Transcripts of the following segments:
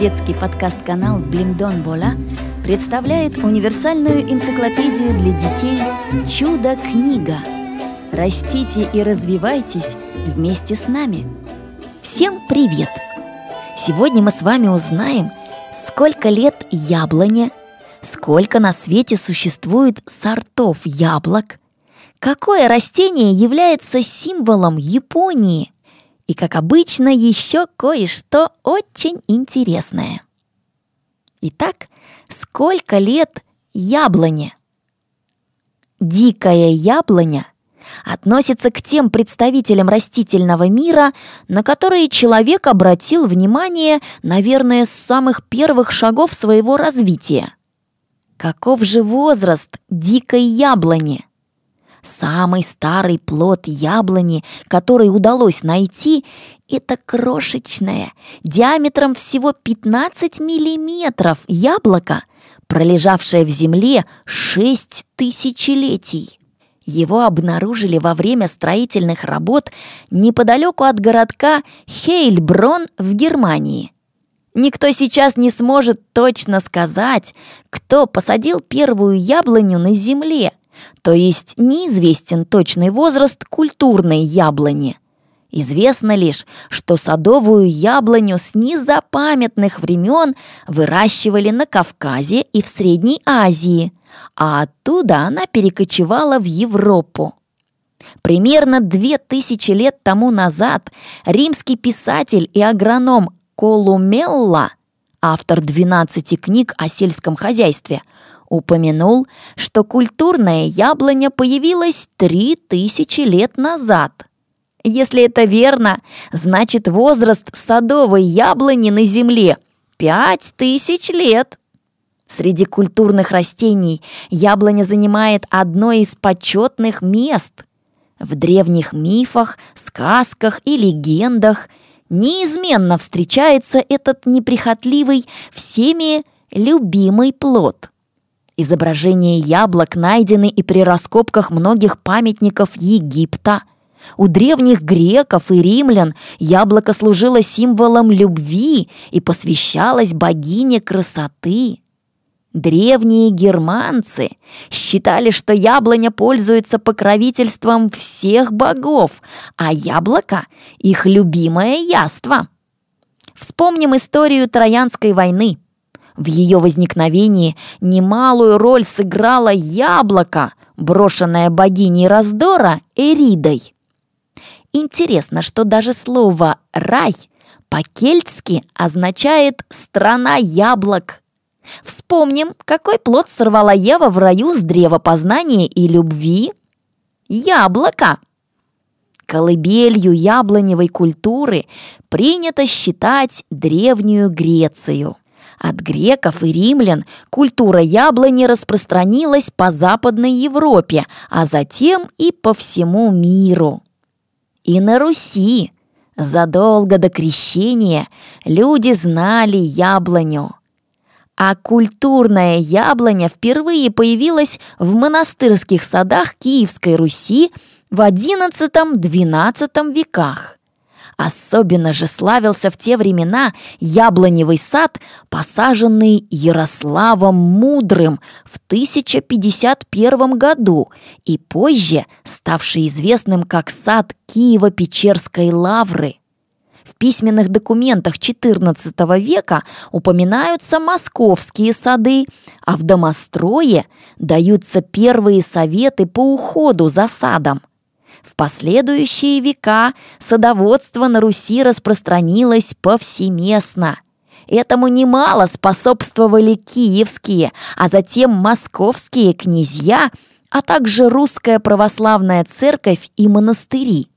Детский подкаст-канал «Блимдон Бола» представляет универсальную энциклопедию для детей «Чудо-книга». Растите и развивайтесь вместе с нами. Всем привет! Сегодня мы с вами узнаем, сколько лет яблоне, сколько на свете существует сортов яблок, какое растение является символом Японии – и, как обычно, еще кое-что очень интересное. Итак, сколько лет яблоне? Дикая яблоня относится к тем представителям растительного мира, на которые человек обратил внимание, наверное, с самых первых шагов своего развития. Каков же возраст дикой яблони? Самый старый плод яблони, который удалось найти, это крошечное, диаметром всего 15 миллиметров яблоко, пролежавшее в земле 6 тысячелетий. Его обнаружили во время строительных работ неподалеку от городка Хейльброн в Германии. Никто сейчас не сможет точно сказать, кто посадил первую яблоню на земле – то есть неизвестен точный возраст культурной яблони. Известно лишь, что садовую яблоню с незапамятных времен выращивали на Кавказе и в Средней Азии, а оттуда она перекочевала в Европу. Примерно две тысячи лет тому назад римский писатель и агроном Колумелла, автор 12 книг о сельском хозяйстве – упомянул, что культурная яблоня появилась три тысячи лет назад. Если это верно, значит возраст садовой яблони на Земле – пять тысяч лет. Среди культурных растений яблоня занимает одно из почетных мест. В древних мифах, сказках и легендах неизменно встречается этот неприхотливый, всеми любимый плод – Изображения яблок найдены и при раскопках многих памятников Египта. У древних греков и римлян яблоко служило символом любви и посвящалось богине красоты. Древние германцы считали, что яблоня пользуется покровительством всех богов, а яблоко – их любимое яство. Вспомним историю Троянской войны – в ее возникновении немалую роль сыграло яблоко, брошенное богиней раздора Эридой. Интересно, что даже слово «рай» по-кельтски означает «страна яблок». Вспомним, какой плод сорвала Ева в раю с древа познания и любви? Яблоко! Колыбелью яблоневой культуры принято считать Древнюю Грецию. От греков и римлян культура яблони распространилась по Западной Европе, а затем и по всему миру. И на Руси задолго до крещения люди знали яблоню. А культурная яблоня впервые появилась в монастырских садах Киевской Руси в XI-XII веках. Особенно же славился в те времена яблоневый сад, посаженный Ярославом Мудрым в 1051 году и позже ставший известным как сад Киево-Печерской лавры. В письменных документах XIV века упоминаются московские сады, а в домострое даются первые советы по уходу за садом. Последующие века садоводство на Руси распространилось повсеместно. Этому немало способствовали киевские, а затем московские князья, а также русская православная церковь и монастыри.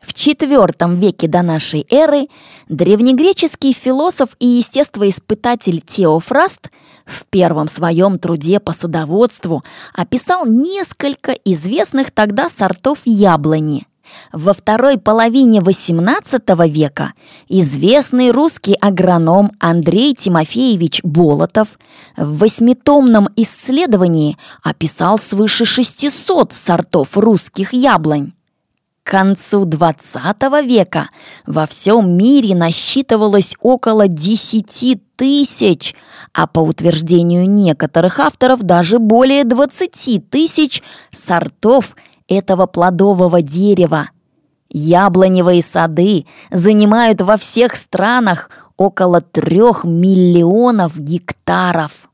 В IV веке до нашей эры древнегреческий философ и естествоиспытатель Теофраст в первом своем труде по садоводству описал несколько известных тогда сортов яблони. Во второй половине XVIII века известный русский агроном Андрей Тимофеевич Болотов в восьмитомном исследовании описал свыше 600 сортов русских яблонь. К концу 20 века во всем мире насчитывалось около 10 тысяч, а по утверждению некоторых авторов даже более 20 тысяч сортов этого плодового дерева. Яблоневые сады занимают во всех странах около трех миллионов гектаров.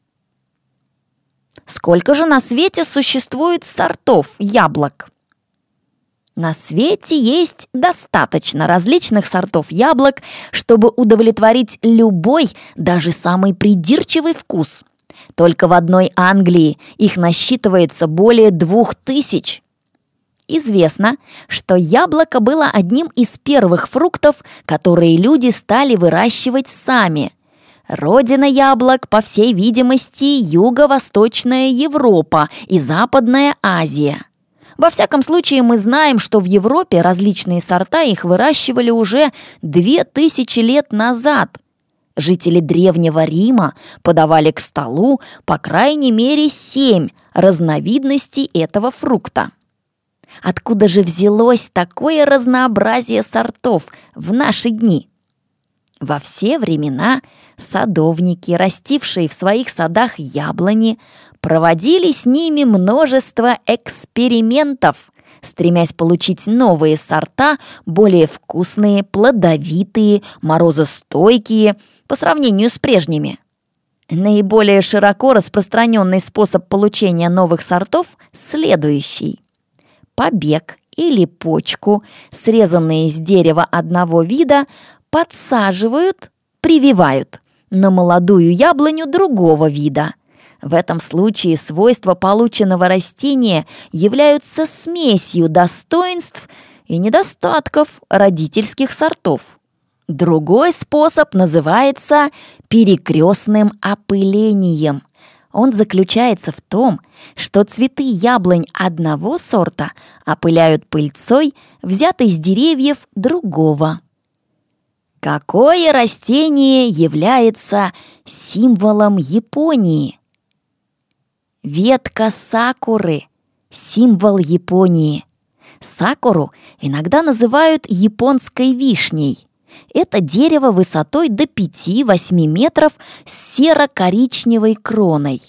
Сколько же на свете существует сортов яблок? На свете есть достаточно различных сортов яблок, чтобы удовлетворить любой, даже самый придирчивый вкус. Только в одной Англии их насчитывается более двух тысяч. Известно, что яблоко было одним из первых фруктов, которые люди стали выращивать сами. Родина яблок, по всей видимости, юго-восточная Европа и Западная Азия. Во всяком случае, мы знаем, что в Европе различные сорта их выращивали уже две тысячи лет назад. Жители Древнего Рима подавали к столу по крайней мере семь разновидностей этого фрукта. Откуда же взялось такое разнообразие сортов в наши дни? Во все времена садовники, растившие в своих садах яблони, проводили с ними множество экспериментов, стремясь получить новые сорта, более вкусные, плодовитые, морозостойкие по сравнению с прежними. Наиболее широко распространенный способ получения новых сортов следующий побег или почку, срезанные из дерева одного вида, подсаживают, прививают на молодую яблоню другого вида. В этом случае свойства полученного растения являются смесью достоинств и недостатков родительских сортов. Другой способ называется перекрестным опылением – он заключается в том, что цветы яблонь одного сорта опыляют пыльцой, взятой с деревьев другого. Какое растение является символом Японии? Ветка сакуры – символ Японии. Сакуру иногда называют японской вишней. Это дерево высотой до 5-8 метров с серо-коричневой кроной.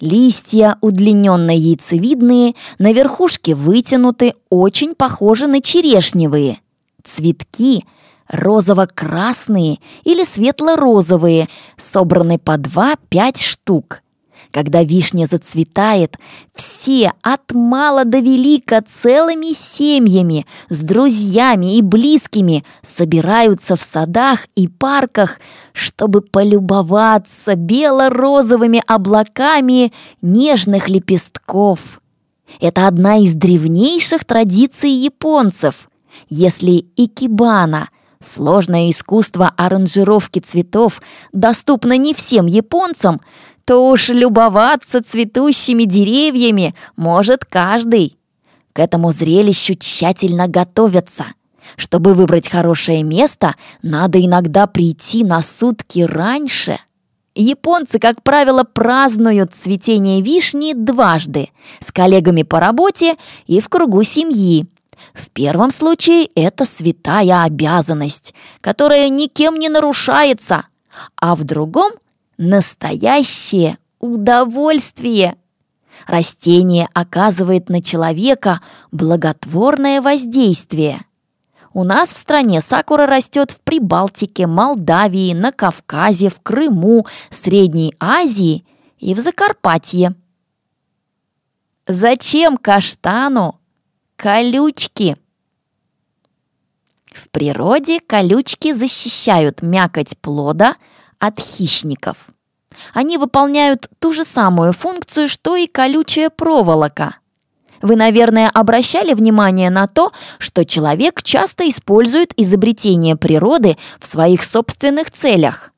Листья удлиненно-яйцевидные, на верхушке вытянуты, очень похожи на черешневые. Цветки розово-красные или светло-розовые, собраны по 2-5 штук. Когда вишня зацветает, все от мала до велика целыми семьями, с друзьями и близкими собираются в садах и парках, чтобы полюбоваться бело-розовыми облаками нежных лепестков. Это одна из древнейших традиций японцев. Если икебана – Сложное искусство аранжировки цветов доступно не всем японцам, то уж любоваться цветущими деревьями может каждый. К этому зрелищу тщательно готовятся. Чтобы выбрать хорошее место, надо иногда прийти на сутки раньше. Японцы, как правило, празднуют цветение вишни дважды – с коллегами по работе и в кругу семьи. В первом случае это святая обязанность, которая никем не нарушается, а в другом настоящее удовольствие. Растение оказывает на человека благотворное воздействие. У нас в стране сакура растет в Прибалтике, Молдавии, на Кавказе, в Крыму, Средней Азии и в Закарпатье. Зачем каштану колючки? В природе колючки защищают мякоть плода – от хищников. Они выполняют ту же самую функцию, что и колючая проволока. Вы, наверное, обращали внимание на то, что человек часто использует изобретения природы в своих собственных целях.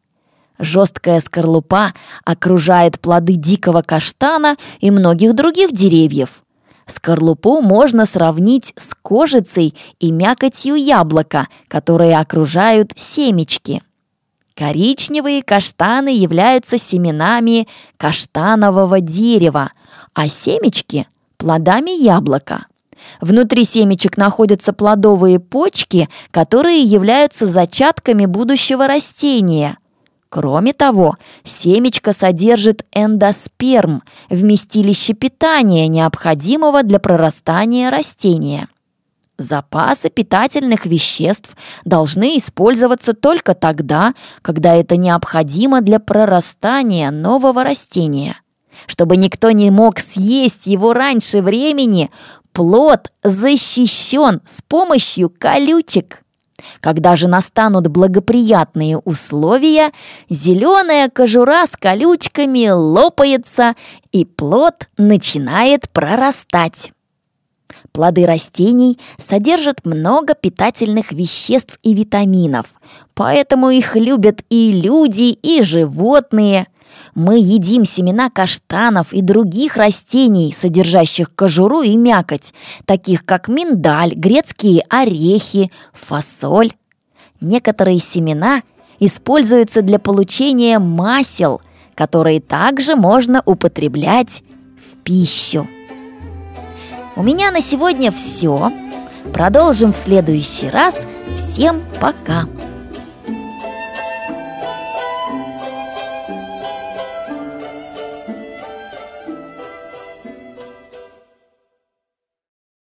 Жесткая скорлупа окружает плоды дикого каштана и многих других деревьев. Скорлупу можно сравнить с кожицей и мякотью яблока, которые окружают семечки. Коричневые каштаны являются семенами каштанового дерева, а семечки – плодами яблока. Внутри семечек находятся плодовые почки, которые являются зачатками будущего растения. Кроме того, семечко содержит эндосперм, вместилище питания, необходимого для прорастания растения. Запасы питательных веществ должны использоваться только тогда, когда это необходимо для прорастания нового растения. Чтобы никто не мог съесть его раньше времени, плод защищен с помощью колючек. Когда же настанут благоприятные условия, зеленая кожура с колючками лопается, и плод начинает прорастать. Плоды растений содержат много питательных веществ и витаминов, поэтому их любят и люди, и животные. Мы едим семена каштанов и других растений, содержащих кожуру и мякоть, таких как миндаль, грецкие орехи, фасоль. Некоторые семена используются для получения масел, которые также можно употреблять в пищу. У меня на сегодня все. Продолжим в следующий раз. Всем пока!